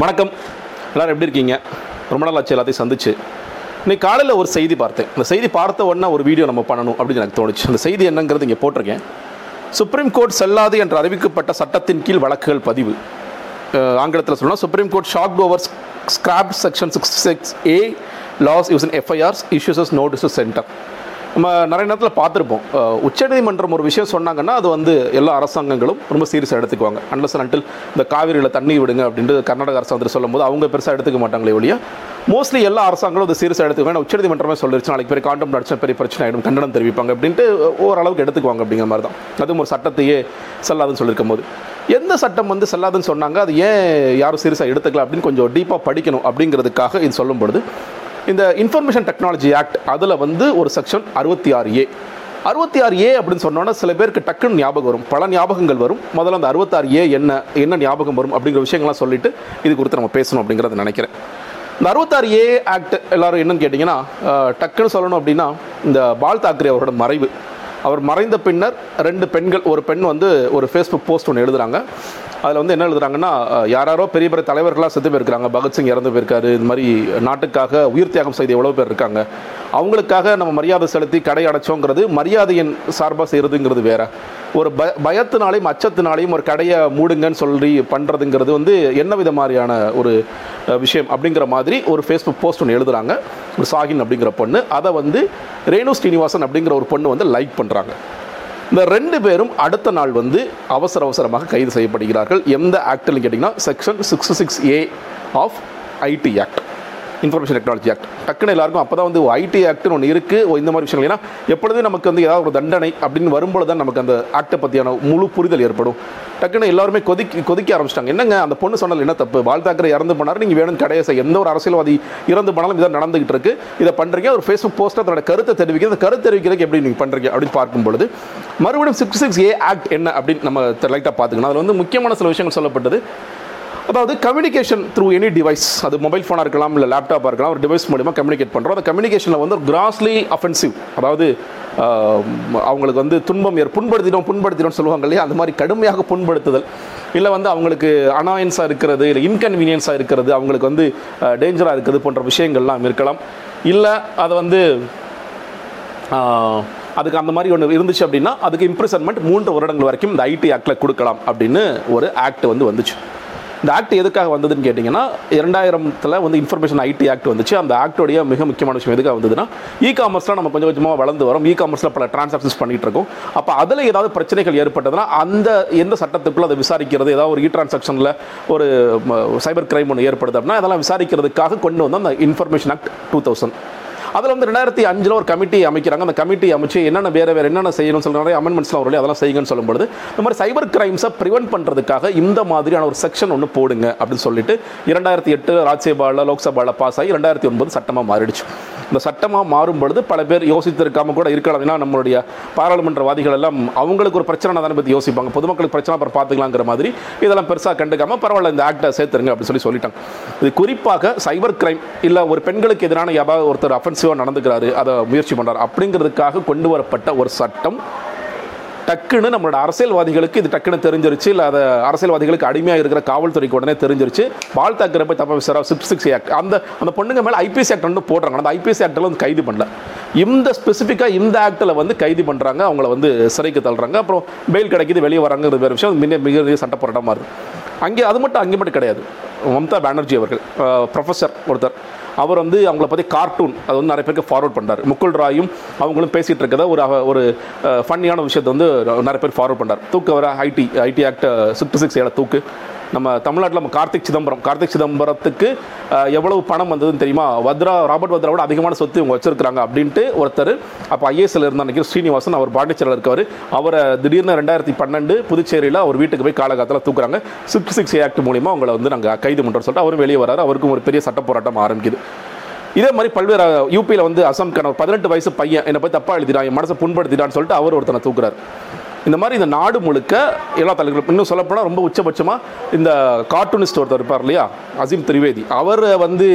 வணக்கம். எல்லோரும் எப்படி இருக்கீங்க? ரொம்ப நாள் ஆச்சு எல்லாத்தையும் சந்திச்சு. இன்னைக்கு காலையில் ஒரு செய்தி பார்த்தேன். அந்த செய்தி பார்த்த உடனே ஒரு வீடியோ நம்ம பண்ணணும் அப்படின்னு எனக்கு தோணுச்சு. அந்த செய்தி என்னங்கிறது இங்கே போட்டிருக்கேன். சுப்ரீம் கோர்ட் செல்லாது என்று அறிவிக்கப்பட்ட சட்டத்தின் கீழ் வழக்குகள் பதிவு. ஆங்கிலத்தில் சொல்லணும் supreme court shock over scrap section six six A laws use in FIRs issues notice centre நம்ம நிறைய நேரத்தில் பார்த்துருப்போம். உச்சநீதிமன்றம் ஒரு விஷயம் சொன்னாங்கன்னா அது வந்து எல்லா அரசாங்கங்களும் ரொம்ப சீரியஸாக எடுத்துக்குவாங்க. அன்லஸ் அன்டில் இந்த காவிரியில் தண்ணி விடுங்க அப்படின்ட்டு கர்நாடக அரசாங்கத்தில் சொல்லும்போது அவங்க பெருசாக எடுத்துக்க மாட்டாங்களே ஒழிய மோஸ்ட்லி எல்லா அரசாங்களும் அதை சீரியஸாக எடுத்துக்குவாங்க. உச்சநீதிமன்றமே சொல்லிருச்சு நாளைக்கு பெரிய காண்டம் நடிச்ச பெரிய பிரச்சனை ஆகிடும் கண்டனம் தெரிவிப்பாங்க அப்படின்ட்டு ஓரளவுக்கு எடுத்துக்குவாங்க அப்படிங்கிற மாதிரி தான் அதுவும் ஒரு சட்டத்தையே செல்லாதுன்னு சொல்லியிருக்கும் போது. எந்த சட்டம் வந்து செல்லாதுன்னு சொன்னாங்க? அது ஏன் யாரும் சீரியஸாக எடுத்துக்கலாம் அப்படின்னு கொஞ்சம் டீப்பாக படிக்கணும் அப்படிங்கிறதுக்காக இது சொல்லும் பொழுது இந்த இன்ஃபர்மேஷன் டெக்னாலஜி ஆக்ட் அதில் வந்து ஒரு செக்ஷன் அறுபத்தி ஆறு ஏ அறுபத்தி ஆறு ஏ அப்படின்னு சொன்னோன்னா சில பேருக்கு டக்குன்னு ஞாபகம் வரும். பல ஞாபகங்கள் வரும். முதல்ல அந்த அறுபத்தாறு ஏ என்ன என்ன ஞாபகம் வரும் அப்படிங்கிற விஷயங்கள்லாம் சொல்லிட்டு இது குறித்து நம்ம பேசணும் அப்படிங்கிறத நினைக்கிறேன். இந்த அறுபத்தாறு ஏ ஆக்ட் எல்லாரும் என்னன்னு கேட்டிங்கன்னா டக்குன்னு சொல்லணும் அப்படின்னா இந்த பால் தாக்கரே அவரோட மறைவு. அவர் மறைந்த பின்னர் ரெண்டு பெண்கள் ஒரு பெண் வந்து ஒரு ஃபேஸ்புக் போஸ்ட் ஒன்று எழுதுறாங்க. அதில் வந்து என்ன எழுதுறாங்கன்னா யாராரோ பெரிய பெரிய தலைவர்களாக செத்து போயிருக்காங்க பகத்சிங் இறந்து போயிருக்காரு. இது மாதிரி நாட்டுக்காக உயிர் தியாகம் செய்த எவ்வளோ பேர் இருக்காங்க. அவங்களுக்காக நம்ம மரியாதை செலுத்தி கடை அடைச்சோங்கிறது மரியாதையின் சார்பாக செய்கிறதுங்கிறது வேற. ஒரு ப பயத்தினாலையும் அச்சத்தினாலையும் ஒரு கடையை மூடுங்கன்னு சொல்லி பண்ணுறதுங்கிறது வந்து என்ன வித மாதிரியான ஒரு விஷயம் அப்படிங்கிற மாதிரி ஒரு ஃபேஸ்புக் போஸ்ட் ஒன்று எழுதுறாங்க. ஒரு சாகின் அப்படிங்கிற பொண்ணு. அதை வந்து ரேணு ஸ்ரீனிவாசன் அப்படிங்கிற ஒரு பொண்ணு வந்து லைக் பண்ணுறாங்க இந்த ரெண்டு பேரும் அடுத்த நாள் வந்து அவசர அவசரமாக கைது செய்யப்படுகிறார்கள். எந்த ஆக்டில் கேட்டிங்கன்னா section six six A of IT act information technology act டக்குன்னு எல்லாருக்கும் அப்போ தான் வந்து ஐடி ஆக்ட்னு ஒன்று இருக்குது இந்த மாதிரி விஷயங்கள். ஏன்னா எப்பொழுது நமக்கு வந்து ஏதாவது ஒரு தண்டனை அப்படின்னு வரும்பொழுது தான் நமக்கு அந்த ஆக்டை பற்றியான முழு புரிதல் ஏற்படும். டக்குன்னு எல்லாருமே கொதிக்க கொதிக்க ஆரம்பிச்சிட்டாங்க. என்னங்க அந்த பொண்ணு சொன்னது என்ன தப்பு? பால் தாக்கரே இறந்து போனார். நீங்கள் வேணும் கடையை எந்த ஒரு அரசியல்வாதி இறந்து போனாலும் இதாக நடந்துகிட்டு இருக்கு. இதை பண்ணுறீங்க ஒரு ஃபேஸ்புக் போஸ்ட்டில் தன்னோட கருத்தை தெரிவிக்கிறது. அந்த கருத்து தெரிவிக்கிறதுக்கு எப்படி நீங்கள் பண்ணுறீங்க அப்படின்னு பார்க்கும் பொழுது மறுபடியும் சிக்ஸ் சிக்ஸ் ஏ ஆக்ட் என்ன அப்படின்னு நம்ம லைட்டாக பார்த்துக்கணும். அதில் வந்து முக்கியமான சில விஷயங்கள் சொல்லப்பட்டது. அதாவது கம்யூனிகேஷன் த்ரூ எனி டிவைஸ் அது மொபைல் ஃபோனாக இருக்கலாம் இல்லை லேப்டாப்பாக இருக்கலாம் ஒரு டிவைஸ் மூலிமா கம்யூனிகேட் பண்ணுறோம் அந்த கம்யூனிகேஷனில் வந்து கிராஸ்லி அஃபென்சிவ் அதாவது அவங்களுக்கு வந்து துன்பம் ஏற் புண்படுத்திடும் புண்படுத்திடும் சொல்லுவாங்க இல்லையா? அந்த மாதிரி கடுமையாக புண்படுத்துதல். இல்லை வந்து அவங்களுக்கு அனாயன்ஸாக இருக்கிறது இல்லை இன்கன்வீனியன்ஸாக இருக்கிறது அவங்களுக்கு வந்து டேஞ்சராக இருக்கிறது போன்ற விஷயங்கள்லாம் இருக்கலாம். இல்லை அதை வந்து அதுக்கு அந்த மாதிரி ஒன்று இருந்துச்சு அப்படின்னா அதுக்கு இம்ப்ரிசன்மெண்ட் மூன்று வருடங்கள் வரைக்கும் இந்த ஐடி ஆக்டில் கொடுக்கலாம் அப்படின்னு ஒரு ஆக்ட் வந்து வந்துச்சு. இந்த ஆக்ட் எதுக்காக வந்ததுன்னு கேட்டிங்கன்னா இரண்டாயிரத்தில் வந்து இன்ஃபர்மேஷன் ஐடி ஆக்ட் வந்துச்சு. அந்த ஆக்டோடைய மிக முக்கியமான விஷயம் எதுக்காக வந்ததுன்னா இ காமர்ஸில் நம்ம கொஞ்சம் கொஞ்சமாக வளர்ந்து வரோம். இ காமர்ஸில் பல டிரான்சாக்ஷன்ஸ் பண்ணிகிட்டு இருக்கோம். அப்போ அதில் ஏதாவது பிரச்சனைகள் ஏற்பட்டதுன்னா அந்த எந்த சட்டத்துக்குள்ள அதை விசாரிக்கிறது ஏதாவது ஒரு இ டிரான்சாக்ஷனில் ஒரு சைபர் கிரைம் ஒன்று ஏற்படுது அப்படின்னா அதெல்லாம் விசாரிக்கிறதுக்காக கொண்டு வந்த அந்த இன்ஃபர்மேஷன் ஆக்ட் டூ தௌசண்ட் அதில் வந்து ரெண்டாயிரத்தி அஞ்சில் ஒரு கமிட்டி அமைக்கிறாங்க. அந்த கமிட்டி அமைச்சு என்னென்ன வேறு வேறு என்னென்ன செய்யணும்னு சொல்கிற நிறைய அமெண்ட்மெண்ட்ஸ்லாம் வரும் அதெல்லாம் செய்யுங்கன்னு சொல்லும்போது இந்த மாதிரி சைபர் கிரைம்ஸை ப்ரிவென்ட் பண்ணுறதுக்காக இந்த மாதிரியான ஒரு செக்ஷன் ஒன்று போடுங்க அப்படின்னு சொல்லிட்டு இரண்டாயிரத்தி எட்டு ராஜ்யசபாவில் லோக்சபாவில் பாஸ் ஆகி ரெண்டாயிரத்தி ஒன்பது சட்டமாக மாறிடுச்சு. இந்த சட்டமாக மாறும் பொழுது பல பேர் யோசித்திருக்காமல் கூட இருக்கலாம். ஏன்னா நம்மளுடைய பாராளுமன்றவாதிகள் எல்லாம் அவங்களுக்கு ஒரு பிரச்சனை தானே பற்றி யோசிப்பாங்க. பொதுமக்களுக்கு பிரச்சனை அப்புறம் பார்த்துக்கலாங்கிற மாதிரி இதெல்லாம் பெருசாக கண்டுக்காமல் பரவாயில்ல இந்த ஆக்டை சேர்த்துருங்க அப்படின்னு சொல்லி சொல்லிட்டாங்க. இது குறிப்பாக சைபர் கிரைம் இல்லை ஒரு பெண்களுக்கு எதிரான யாராவது ஒருத்தர் அஃபென்சிவாக நடந்துக்கிறாரு அதை முயற்சி பண்ணுறாரு அப்படிங்கிறதுக்காக கொண்டு வரப்பட்ட ஒரு சட்டம் டக்குன்னு நம்மளோட அரசியல்வாதிகளுக்கு இது டக்குன்னு தெரிஞ்சிருச்சு இல்லை அதை அரசியல்வாதிகளுக்கு அடிமையாக இருக்கிற காவல்துறைக்கு உடனே தெரிஞ்சிருச்சு. பால் தாக்கரை போய் தப்பா விசாரா சிக்ஸ் சிக்ஸ் ஆக்ட் அந்த அந்த பொண்ணுங்க மேலே ஐபிசி ஆக்ட் வந்து போடுறாங்க. அந்த ஐபிசி ஆக்டில் வந்து கைது பண்ணல. இந்த ஸ்பெசிஃபிக்காக இந்த ஆக்டில் வந்து கைது பண்ணுறாங்க அவங்கள வந்து சிறைக்கு தள்ளுறாங்க. அப்புறம் பெயில் கிடைக்குது வெளியே வராங்கிறது வேறு விஷயம். மிக மிக சட்ட போராட்டமாக இருக்குது அங்கே அது மட்டும் அங்கே மட்டும் கிடையாது. மம்தா பானர்ஜி அவர்கள் ப்ரொஃபஸர் ஒருத்தர். அவர் வந்து அவங்கள பற்றி கார்ட்டூன் அது வந்து நிறைய பேருக்கு ஃபார்வர்ட் பண்ணுறாரு முக்குல் ராயும் அவங்களும் பேசிகிட்டு இருக்கத ஒரு அவ- ஒரு ஃபன்னியான விஷயத்தை வந்து நிறைய பேர் ஃபார்வர்ட் பண்ணுறாரு தூக்கு வர IT IT act six six ஏழை தூக்கு. நம்ம தமிழ்நாட்டில் நம்ம கார்த்திக் சிதம்பரம். கார்த்திக் சிதம்பரத்துக்கு எவ்வளவு பணம் வந்ததுன்னு தெரியுமா? வத்ரா ராபர்ட் வத்ராவோட அதிகமான சொத்து இவங்க வச்சிருக்காங்க அப்படின்ட்டு ஒருத்தர் அப்போ ஐஎஸ்எல் இருந்த அன்னைக்கு ஸ்ரீனிவாசன் அவர் பாண்டிச்சேரியில் இருக்கவர் அவரை திடீர்னு ரெண்டாயிரத்தி பன்னெண்டு புதுச்சேரியில் அவர் வீட்டுக்கு போய் காலகாலத்தில் தூக்குறாங்க. சிக்ஸ் சிக்ஸ் ஆக்ட் மூலிமா அவங்கள வந்து நாங்கள் கைது பண்ணுறோம் சொல்லிட்டு அவரும் வெளியே வராரு. அவருக்கும் ஒரு பெரிய சட்ட போராட்டம் ஆரம்பிக்குது. இதே மாதிரி பல்வேறு யூபியில் வந்து அசாம் கணவர் ஒரு பதினெட்டு வயசு பையன் என்னை போய் தப்பாக எழுதிடான் என் மனசை புண்படுத்திடான்னு சொல்லிட்டு அவர் ஒருத்தனை தூக்குறாரு. இந்த மாதிரி இந்த நாடு முழுக்க எல்லா தலைவர்களும் இன்னும் சொல்லப்போனால் ரொம்ப உச்சபட்சமாக இந்த கார்ட்டூனிஸ்ட் ஒருத்தர் இருப்பார் இல்லையா? அசீம் திரிவேதி. அவர் வந்து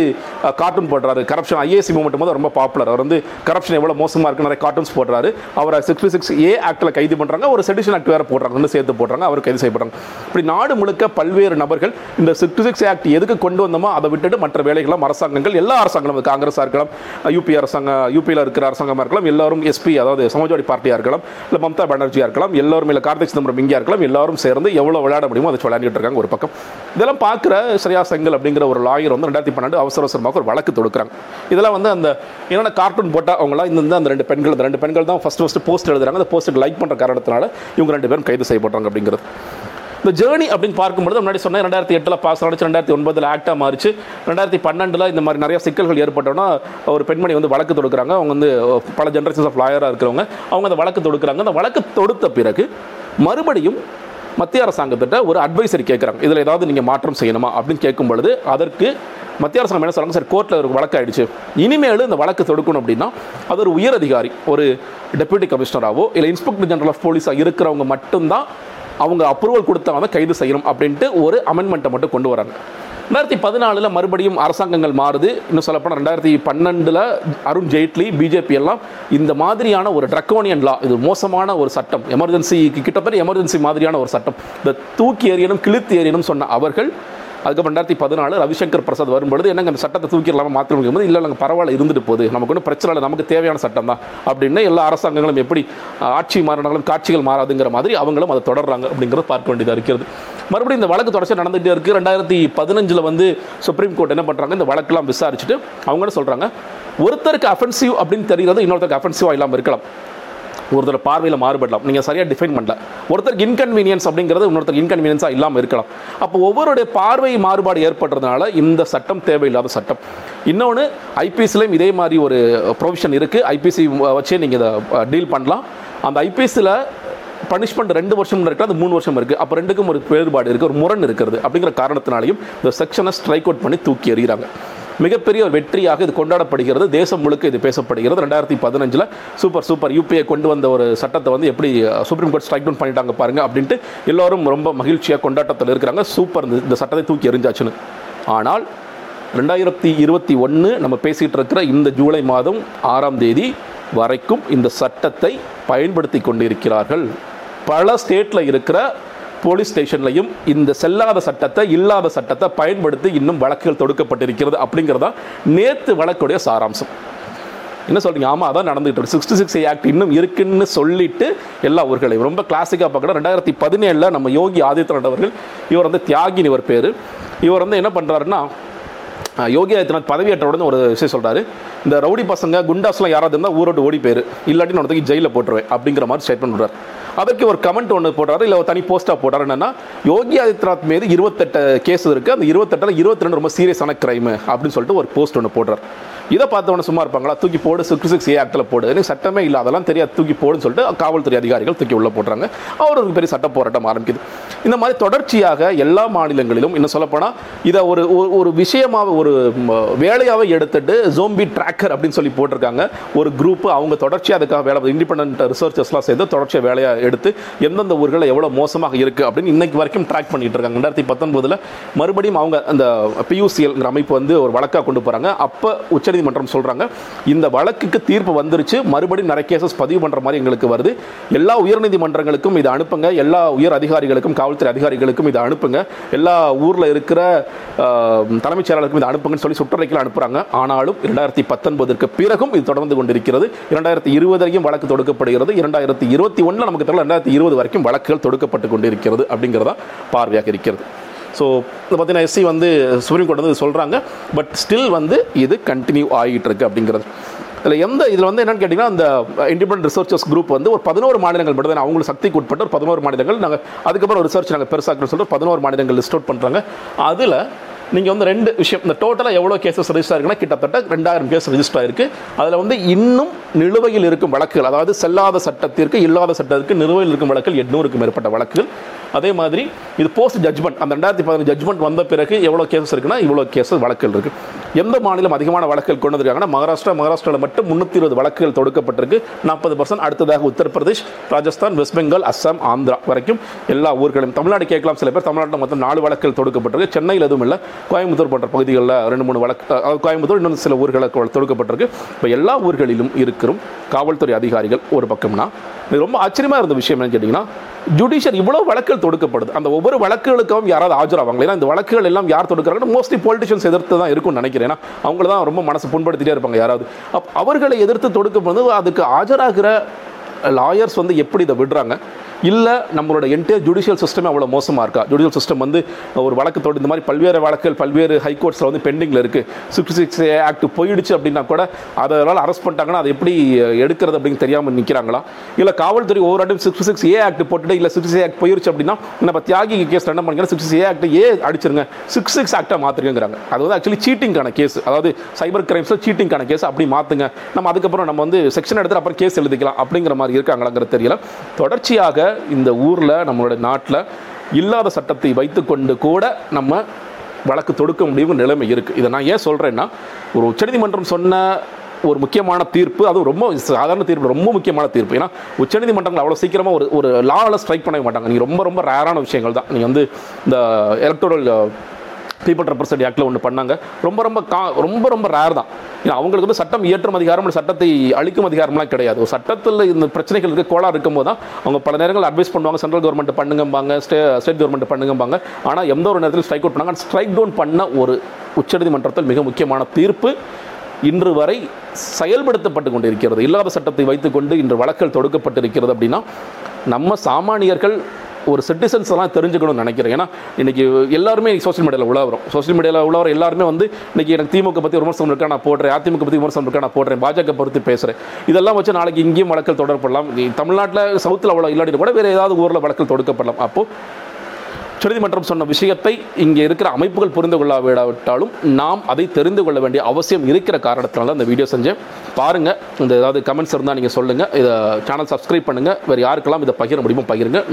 கார்ட்டூன் போடுறாரு. கரப்ஷன் ஐஏசி மூமெண்ட் போது ரொம்ப பாப்புலர் அவர் வந்து கரப்ஷன் எவ்வளோ மோசமாக இருக்குன்னு நிறைய கார்ட்டூன்ஸ் போடுறாரு. அவரை சிக்ஸ்டி சிக்ஸ் ஏ ஆக்டில் கைது பண்ணுறாங்க ஒரு செடிஷன் ஆக்ட் வேறு போடுறாங்க. இன்னும் சேர்த்து போடுறாங்க. அவர் கைது செய்யப்படுறாங்க இப்படி நாடு முழுக்க பல்வேறு நபர்கள் இந்த சிக்ஸ்டி சிக்ஸ் ஆக்ட் எதுக்கு கொண்டு வந்தோமோ அதை விட்டுட்டு மற்ற வேலைகளும் அரசாங்கங்கள் எல்லா அரசாங்கங்களும் காங்கிரஸாக இருக்கலாம் யூபி அரசாங்கம் யூபியில் இருக்கிற அரசாங்கமாக இருக்கலாம் எல்லாரும் எஸ்பி அதாவது சமாஜ்வாடி பார்ட்டியாக இருக்கலாம் இல்லை மம்தா பானர்ஜியாக இருக்கலாம் எல்லோரும் இல்லை கார்த்திக் சிதம்பரம் இங்கேயா இருக்கலாம் எல்லாரும் சேர்ந்து எவ்வளோ விளையாட முடியுமோ அதை விளையாடிட்டு இருக்காங்க ஒரு பக்கம். இதெல்லாம் பார்க்குற ஸ்ரேயா செங்கல் அப்படிங்கிற ஒரு லாயர் வந்து ரெண்டாயிரத்தி பன்னெண்டு அவசர அவசரமாக ஒரு வழக்கு தொடுக்கிறாங்க. இதெல்லாம் வந்து அந்த என்னென்ன கார்ட்டூன் போட்டால் அவங்களாம் இந்த அந்த ரெண்டு பெண்கள் இந்த ரெண்டு பெண்கள் தான் ஃபஸ்ட் ஃபஸ்ட்டு போஸ்ட் எழுதுறாங்க. அந்த போஸ்ட்டுக்கு லைக் பண்ணுற காரணத்தினால இவங்க ரெண்டு பேரும் கைது செய்யப்படுறாங்க அப்படிங்கிறது. இந்த ஜேர்னி அப்படின்னு பார்க்கும்போது முன்னாடி சொன்னேன் ரெண்டாயிரத்தி எட்டில் பாஸ் ஆனிச்சு ரெண்டாயிரத்தி ஒன்பதில் ஆக்டாக மாறிச்சு. ரெண்டாயிரத்தி பன்னெண்டில் இந்த மாதிரி நிறைய சிக்கல்கள் ஏற்பட்டோன்னா ஒரு பெண்மணி வந்து வழக்கு தொடுக்கிறாங்க. அவங்க வந்து பல ஜென்ரேஷன்ஸ் ஆஃப் லாயராக இருக்கிறவங்க அவங்க அந்த வழக்கு தொடுக்கிறாங்க. அந்த வழக்கு தொடுத்த பிறகு மறுபடியும் மத்திய அரசாங்கத்திட்ட ஒரு அட்வைசரி கேட்குறாங்க இதில் ஏதாவது நீங்கள் மாற்றம் செய்யணுமா? அப்படின்னு கேட்கும் பொழுது அதற்கு மத்திய அரசாங்கம் என்ன சொல்றாங்க? சார் கோர்ட்டில் ஒரு வழக்கு ஆயிடுச்சு. இனிமேல் இந்த வழக்கு தொடுக்கணும் அப்படின்னா அது ஒரு உயர் அதிகாரி ஒரு டெப்யூட்டி கமிஷனராகவோ இல்லை இன்ஸ்பெக்டர் ஜெனரல் ஆஃப் போலீஸாக இருக்கிறவங்க மட்டும்தான் அவங்க அப்ரூவல் கொடுத்தவங்க கைது செய்யணும் அப்படின்ட்டு ஒரு அமெண்ட்மெண்ட்டை மட்டும் கொண்டு வராங்க. ரெண்டாயிரத்தி பதினாலில் மறுபடியும் அரசாங்கங்கள் மாறுது. இன்னும் சொல்லப்போனால் ரெண்டாயிரத்தி பன்னெண்டில் அருண் ஜெய்ட்லி பிஜேபி எல்லாம் இந்த மாதிரியான ஒரு ட்ரக்கோனியன் லா இது மோசமான ஒரு சட்டம். எமர்ஜென்சி கிட்டத்தட்ட எமர்ஜென்சி மாதிரியான ஒரு சட்டம். இந்த தூக்கி ஏறியனும் கிழித்து ஏறியனும் சொன்ன அவர்கள் அதுக்கப்புறம் ரெண்டாயிரத்தி பதினாலு ரவிசங்கர் பிரசாத் வரும்பொழுது என்னங்க அந்த சட்டத்தை தூக்கிடலாமா மாற்ற முடியும்? இல்லை நாங்கள் பரவாயில்ல இருந்துட்டு போகுது. நமக்கு ஒன்றும் பிரச்சனை இல்லை நமக்கு தேவையான சட்டம் தான் அப்படின்னு எல்லா அரசாங்கங்களும் எப்படி ஆட்சி மாறினாலும் காட்சிகள் மாறாதுங்கிற மாதிரி அவங்களும் அதை தொடர்றாங்க அப்படிங்கிறத பார்க்க வேண்டியதாக இருக்கிறது. மறுபடியும் இந்த வழக்கு தொடர்ச்சி நடந்துகிட்டே இருக்குது ரெண்டாயிரத்தி பதினஞ்சில் வந்து சுப்ரீம் கோர்ட் என்ன பண்ணுறாங்க இந்த வழக்கெல்லாம் விசாரிச்சுட்டு அவங்களும் சொல்கிறாங்க ஒருத்தருக்கு அஃபென்சிவ் அப்படின்னு தெரிகிறது இன்னொருத்தருக்கு அஃபென்சிவாக இல்லாமல் இருக்கலாம். ஒருத்தர் பார்வையில் மாறுபடலாம். நீங்கள் சரியாக டிஃபைன் பண்ணல. ஒருத்தருக்கு இன்கன்வீனியன்ஸ் அப்படிங்கிறது இன்னொருத்தருக்கு இன்கன்வீனியன்ஸாக இல்லாமல் இருக்கலாம். அப்போ ஒவ்வொருடைய பார்வை மாறுபாடு ஏற்படுறதுனால இந்த சட்டம் தேவையில்லாத சட்டம். இன்னொன்று ஐபிஎஸ்லையும் இதே மாதிரி ஒரு ப்ரொவிஷன் இருக்குது ஐபிசி வச்சே நீங்கள் இதை டீல் பண்ணலாம். அந்த ஐபிஎஸ்சில் பனிஷ்மெண்ட் ரெண்டு வருஷம் இருக்குது அது மூணு வருஷம் இருக்குது அப்போ ரெண்டுக்கும் ஒரு வேறுபாடு இருக்குது ஒரு முரண் இருக்கிறது. அப்படிங்கிற காரணத்தினாலையும் இந்த செக்ஷனை ஸ்ட்ரைக் அவுட் பண்ணி தூக்கி எறிகிறாங்க. மிகப்பெரிய ஒரு வெற்றியாக இது கொண்டாடப்படுகிறது. தேசம் முழுக்க இது பேசப்படுகிறது. ரெண்டாயிரத்தி பதினஞ்சில் சூப்பர் சூப்பர் யூபிஐ கொண்டு வந்த ஒரு சட்டத்தை வந்து எப்படி சுப்ரீம் கோர்ட் ஸ்ட்ரைக் டவுன் பண்ணிட்டாங்க பாருங்க அப்படின்ட்டு எல்லாரும் ரொம்ப மகிழ்ச்சியாக கொண்டாட்டத்தில் இருக்கிறாங்க. சூப்பர் இந்த சட்டத்தை தூக்கி எறிஞ்சாச்சுன்னு. ஆனால் ரெண்டாயிரத்தி இருபத்தி ஒன்று நம்ம பேசிகிட்டு இருக்கிற இந்த ஜூலை மாதம் ஆறாம் தேதி வரைக்கும் இந்த சட்டத்தை பயன்படுத்தி கொண்டிருக்கிறார்கள். பல ஸ்டேட்டில் இருக்கிற போலீஸ் ஸ்டேஷன்லையும் இந்த செல்லாத சட்டத்தை இல்லாத சட்டத்தை பயன்படுத்தி இன்னும் வழக்குகள் தொடுக்கப்பட்டிருக்கிறது அப்படிங்கிறதா நேற்று வழக்குடைய சாராம்சம். என்ன சொல்றீங்க? ஆமாம் அதான் நடந்துகிட்டு இருக்கு. சிக்ஸ்டி சிக்ஸ் ஆக்ட் இன்னும் இருக்குன்னு சொல்லிட்டு எல்லா ஊர்களையும். ரொம்ப கிளாசிக்காக பார்க்கணும். ரெண்டாயிரத்தி பதினேழில் நம்ம யோகி ஆதித்யநாத் அவர்கள் இவர் வந்து தியாகின் இவர் பேர். இவர் வந்து என்ன பண்ணுறாருன்னா யோகி ஆதித்யநாத் பதவியேற்ற உடனே ஒரு விஷயம் சொல்கிறாரு இந்த ரவுடி பசங்க குண்டாஸ்லாம் யாராவது இருந்தால் ஊரோட்டு ஓடி போயிரு. இல்லாட்டி நான் தூக்கி ஜெயிலில் போட்டுருவேன் அப்படிங்கிற மாதிரி ஸ்டேட்மெண்ட் பண்ணுறாரு அதற்கு ஒரு கமெண்ட் ஒன்று போடுறாரு. இல்லை ஒரு தனி போஸ்ட்டாக போடுறாரு. என்னன்னா யோகி ஆதித்யநாத் மீது இருபத்தெட்டு கேஸ் இருக்குது அந்த இருபத்தெட்டில் இருபத்தி ரெண்டு ரொம்ப சீரியஸான கிரைம் அப்படின்னு சொல்லிட்டு ஒரு போஸ்ட் ஒன்று போடுறார். இதை பார்த்தவொடனே சும்மா இருப்பாங்களா? தூக்கி போடு சிக்ஸ் சிக்ஸ் ஏ ஆக்டில் போடு. எனக்கு சட்டமே இல்லை. அதெல்லாம் தெரியாது. தூக்கி போடுன்னு சொல்லிட்டு காவல்துறை அதிகாரிகள் தூக்கி உள்ள போடுறாங்க. அவருக்கு பெரிய சட்ட போராட்டம் ஆரம்பிக்குது. இந்த மாதிரி தொடர்ச்சியாக எல்லா மாநிலங்களிலும் இன்னும் சொல்லப்போனால் இதை ஒரு ஒரு- விஷயமாக ஒரு வேலையாகவே எடுத்துட்டு ஜோம்பி ட்ராக் ஹேக்கர் அப்படின்னு சொல்லி போட்டிருக்காங்க. ஒரு குரூப் அவங்க தொடர்ச்சியாக அதுக்காக வேலை இண்டிபெண்ட் ரிசர்ச்சர்ஸ்லாம் சேர்ந்து தொடர்ச்சியாக வேலையாக எடுத்து எந்தெந்த ஊர்களில் எவ்வளோ மோசமாக இருக்குது அப்படின்னு இன்னைக்கு வரைக்கும் ட்ராக் பண்ணிட்டு இருக்காங்க. ரெண்டாயிரத்தி பத்தொன்பதில் மறுபடியும் அவங்க அந்த பியூசிஎல்ங்கிற அமைப்பு வந்து ஒரு வழக்காக கொண்டு போகிறாங்க அப்போ உச்சநீதிமன்றம் சொல்கிறாங்க இந்த வழக்குக்கு தீர்ப்பு வந்துருச்சு மறுபடியும் நிறைய கேசஸ் பதிவு பண்ணுற மாதிரி எங்களுக்கு வருது. எல்லா உயர்நீதிமன்றங்களுக்கும் இதை அனுப்புங்க. எல்லா உயர் அதிகாரிகளுக்கும் காவல்துறை அதிகாரிகளுக்கும் இதை அனுப்புங்க. எல்லா ஊரில் இருக்கிற தலைமைச் செயலாளருக்கும் இதை அனுப்புங்கன்னு சொல்லி சுற்றறிக்கையில் அனுப்புகிறாங்க ஆனாலும் ரெண்டாயிரத்தி பத்து பத்தொன்பதற்கு பிறகும் இது தொடர்ந்து கொண்டிருக்கிறது. இரண்டாயிரத்தி இருபதுலையும் வழக்கு தொடுக்கப்படுகிறது. இரண்டாயிரத்தி இருபத்தி ஒன்றில் நமக்கு தெரியல ரெண்டாயிரத்தி இருபது வரைக்கும் வழக்குகள் தொடுக்கப்பட்டு கொண்டிருக்கிறது அப்படிங்கிறதா பார்வையாக இருக்கிறது. ஸோ இதை பார்த்தீங்கன்னா எஸ்சி வந்து சுப்ரீம் கோர்ட் வந்து சொல்கிறாங்க பட் ஸ்டில் வந்து இது கண்டினியூ ஆகிட்டு இருக்கு அப்படிங்கிறது. இதில் எந்த இதில் வந்து என்னென்னு கேட்டிங்கன்னா அந்த இண்டிபெண்ட் ரிசர்ச்சர்ஸ் குரூப் வந்து ஒரு பதினோரு மாநிலங்கள் மட்டும் தான் அவங்களுக்கு சக்திக்கு உட்பட்ட ஒரு பதினோரு மாநிலங்கள். நாங்கள் அதுக்கப்புறம் ரிசர்ச் நாங்கள் பெருசாக்கணும்னு சொல்லிட்டு பதினோரு மாநிலங்கள் லிஸ்ட் அவுட் பண்ணுறாங்க அதில் நீங்கள் வந்து ரெண்டு விஷயம் இந்த டோட்டலாக எவ்வளோ கேசஸ் ரெஜிஸ்டர் ஆகிருக்குன்னா கிட்டத்தட்ட ரெண்டாயிரம் கேஸ் ரெஜிஸ்டர் ஆயிருக்கு. அதில் வந்து இன்னும் நிலுவையில் இருக்கும் வழக்குகள் அதாவது செல்லாத சட்டத்திற்கு இல்லாத சட்டத்திற்கு நிலுவையில் இருக்கும் வழக்குகள் எட்நூறுக்கும் மேற்பட்ட வழக்குகள். அதே மாதிரி இது போஸ்ட் ஜட்ஜ்மெண்ட் அந்த ரெண்டாயிரத்தி பதினஞ்சு ஜட்ஜ்மெண்ட் வந்த பிறகு எவ்வளோ கேசஸ் இருக்குன்னா இவ்வளோ கேசஸ் வழக்குகள் இருக்குது எந்த மாநிலம் அதிகமான வழக்குகள் கொண்டு வந்திருக்காங்கன்னா மகாராஷ்டிரா மகாராஷ்டிராவில் மட்டும் முந்நூற்றி இருபது வழக்குகள் தொடுக்கப்பட்டிருக்கு. நாற்பது பர்சன்ட் அடுத்ததாக உத்தரப்பிரதேஷ் ராஜஸ்தான் வெஸ்ட் பெங்கால் அஸ்ஸாம் ஆந்திரா வரைக்கும் எல்லா ஊர்களையும். தமிழ்நாடு கேட்கலாம் சில பேர். தமிழ்நாட்டில் மொத்தம் நாலு வழக்குகள் தொடுக்கப்பட்டிருக்கு. சென்னையில் எதுவும் இல்லை. கோயம்புத்தூர் போன்ற பகுதிகளில் ரெண்டு மூணு வழக்கு கோயம்புத்தூர் இன்னும் சில ஊர்களுக்கு தொடுக்கப்பட்டிருக்கு. இப்போ எல்லா ஊர்களிலும் இருக்கிறோம் காவல்துறை அதிகாரிகள் ஒரு பக்கம்னா. இது ரொம்ப ஆச்சரியமாக இருந்த விஷயம் என்னன்னு கேட்டிங்கன்னா ஜுடிஷியர் இவ்வளோ வழக்குகள் தொடுக்கப்படுது. அந்த ஒவ்வொரு வழக்குகளுக்கும் யாராவது ஆஜராவாங்க ஏன்னா இந்த வழக்குகள் எல்லாம் யார் தொடுக்கிறாங்கன்னு மோஸ்ட்லி பொலிட்டிஷியன்ஸ் எதிர்த்து தான் இருக்கும்னு நினைக்கிறேன். ஏன்னா அவங்கள தான் ரொம்ப மனசு புண்படுத்திட்டே இருப்பாங்க யாராவது. அவர்களை எதிர்த்து தொடுக்கப்படுது அதுக்கு ஆஜராகிற லாயர்ஸ் வந்து எப்படி இதை விடுறாங்க? இல்லை நம்மளோட என்டையர் ஜுடிஷியல் சிஸ்டமே அவ்வளோ மோசமாக இருக்கா? ஜுடிஷியல் சிஸ்டம் வந்து ஒரு வழக்கு இந்த மாதிரி பல்வேறு வழக்குகள் பல்வேறு ஹைகோர்ட்ஸில் வந்து பெண்டிங்கில் இருக்குது சிக்ஸ்டி சிக்ஸ் ஆக்ட் போயிடுச்சு அப்படின்னா கூட அதனால் அரெஸ்ட் பண்ணிட்டாங்கன்னா அதை எப்படி எடுக்கிறது அப்படின்னு தெரியாமல் நிற்கிறாங்களா இல்லை காவல்துறை ஒவ்வொரு ஆட்டும் சிக்ஸ்டி சிக்ஸ் ஏ ஆக்ட் போட்டுட்டு இல்லை சிக்ஸ்டி ஆக்ட் போயிருச்சு அப்படின்னா நம்ம தியாகி கேஸ் என்ன பண்ணிக்கிறோம் சிக்ஸ்டி ஏ ஆக்ட் ஏ அடிச்சிருங்க சிக்ஸ் சிக்ஸ் ஆக்டாக மாற்றுங்கிறாங்க அது வந்து ஆக்சுவலி சீட்டிங்கான கேஸ் அதாவது சைபர் கிரைம்ஸில் சீட்டிங்கான கேஸ் அப்படி மாற்றுங்க நம்ம அதுக்கப்புறம் நம்ம வந்து செக்ஷன் எடுத்து அப்புறம் கேஸ் எழுதிக்கலாம் அப்படிங்கிற மாதிரி இருக்காங்களாங்கிறது தெரியல. தொடர்ச்சியாக இந்த ஊரில் நம்மளுடைய நாட்டில் இல்லாத சட்டத்தை வைத்துக்கொண்டு கூட நம்ம வழக்கு தொடுக்க முடியும் நிலைமை இருக்குது இதை நான் ஏன் சொல்கிறேன்னா ஒரு உச்சநீதிமன்றம் சொன்ன ஒரு முக்கியமான தீர்ப்பு அதுவும் ரொம்ப சாதாரண தீர்ப்பு ரொம்ப முக்கியமான தீர்ப்பு. ஏன்னா உச்சநீதிமன்றங்கள் அவ்வளோ சீக்கிரமாக ஒரு ஒரு லாவில் ஸ்ட்ரைக் பண்ணவே மாட்டாங்க. நீங்கள் ரொம்ப ரொம்ப ரேரான விஷயங்கள் தான். நீங்கள் வந்து இந்த எலக்ட்ரல் பீப்புள் ரெப்ரசன்ட் ஆக்டில் ஒன்று பண்ணாங்க. ரொம்ப ரொம்ப கா ரொம்ப ரொம்ப ரேர் தான். ஏன்னா அவங்களுக்கு வந்து சட்டம் இயற்றும் அதிகாரம் சட்டத்தை அழிக்கும் அதிகாரம்லாம் கிடையாது. ஒரு சட்டத்தில் இந்த பிரச்சனைகள் இருக்க கோளாறு இருக்கும்போது தான் அவங்க பல நேரங்கள் அட்வைஸ் பண்ணுவாங்க சென்ட்ரல் கவர்மெண்ட் பண்ணுங்கம்பாங்க ஸ்டே ஸ்டேட் கவர்மெண்ட் பண்ணுங்கம்பாங்க. ஆனால் எந்த ஒரு நேரத்தில் ஸ்ட்ரைக் அவுட் பண்ணாங்க. ஸ்ட்ரைக் டவுன் பண்ண ஒரு உச்சநீதிமன்றத்தில் மிக முக்கியமான தீர்ப்பு இன்று வரை செயல்படுத்தப்பட்டு கொண்டிருக்கிறது. இல்லாத சட்டத்தை வைத்துக்கொண்டு இன்று வழக்கல் தொடுக்கப்பட்டிருக்கிறது அப்படின்னா நம்ம சாமானியர்கள் ஒரு சிட்டிசன்ஸ் எல்லாம் தெரிஞ்சுக்கணும்னு நினைக்கிறேன். ஏன்னா இன்னைக்கு எல்லாருமே சோஷியல் மீடியாவில் உழவரும் சோஷியல் மீடியாவில் உள்ளவர் எல்லாருமே வந்து இன்னைக்கு எனக்கு திமுக பற்றி விமர்சனம் இருக்கா நான் போடுறேன். அதிமுக பற்றி விமர்சனம் இருக்கா நான் போடுறேன். பாஜக பற்றி பேசுகிறேன் இதெல்லாம் வச்சு நாளைக்கு இங்கேயும் வழக்கல் தொடரப்படலாம். தமிழ்நாட்டில் சவுத்தில் அவ்வளோ இல்லாட்டி கூட வேறு ஏதாவது ஊரில் வழக்கல் தொடுக்கப்படலாம். அப்போது உச்சநீதிமன்றம் சொன்ன விஷயத்தை இங்கே இருக்கிற அமைப்புகள் புரிந்து கொள்ளாவிடாவிட்டாலும் நாம் அதை தெரிந்து கொள்ள வேண்டிய அவசியம் இருக்கிற காரணத்தினால அந்த இந்த வீடியோ செஞ்சேன். பாருங்கள் இந்த ஏதாவது கமெண்ட்ஸ் இருந்தால் நீங்கள் சொல்லுங்கள் இதை சேனல் சப்ஸ்கிரைப் பண்ணுங்கள் வேறு யாருக்கெல்லாம் இதை பகிர முடியுமோ பகிருங்க.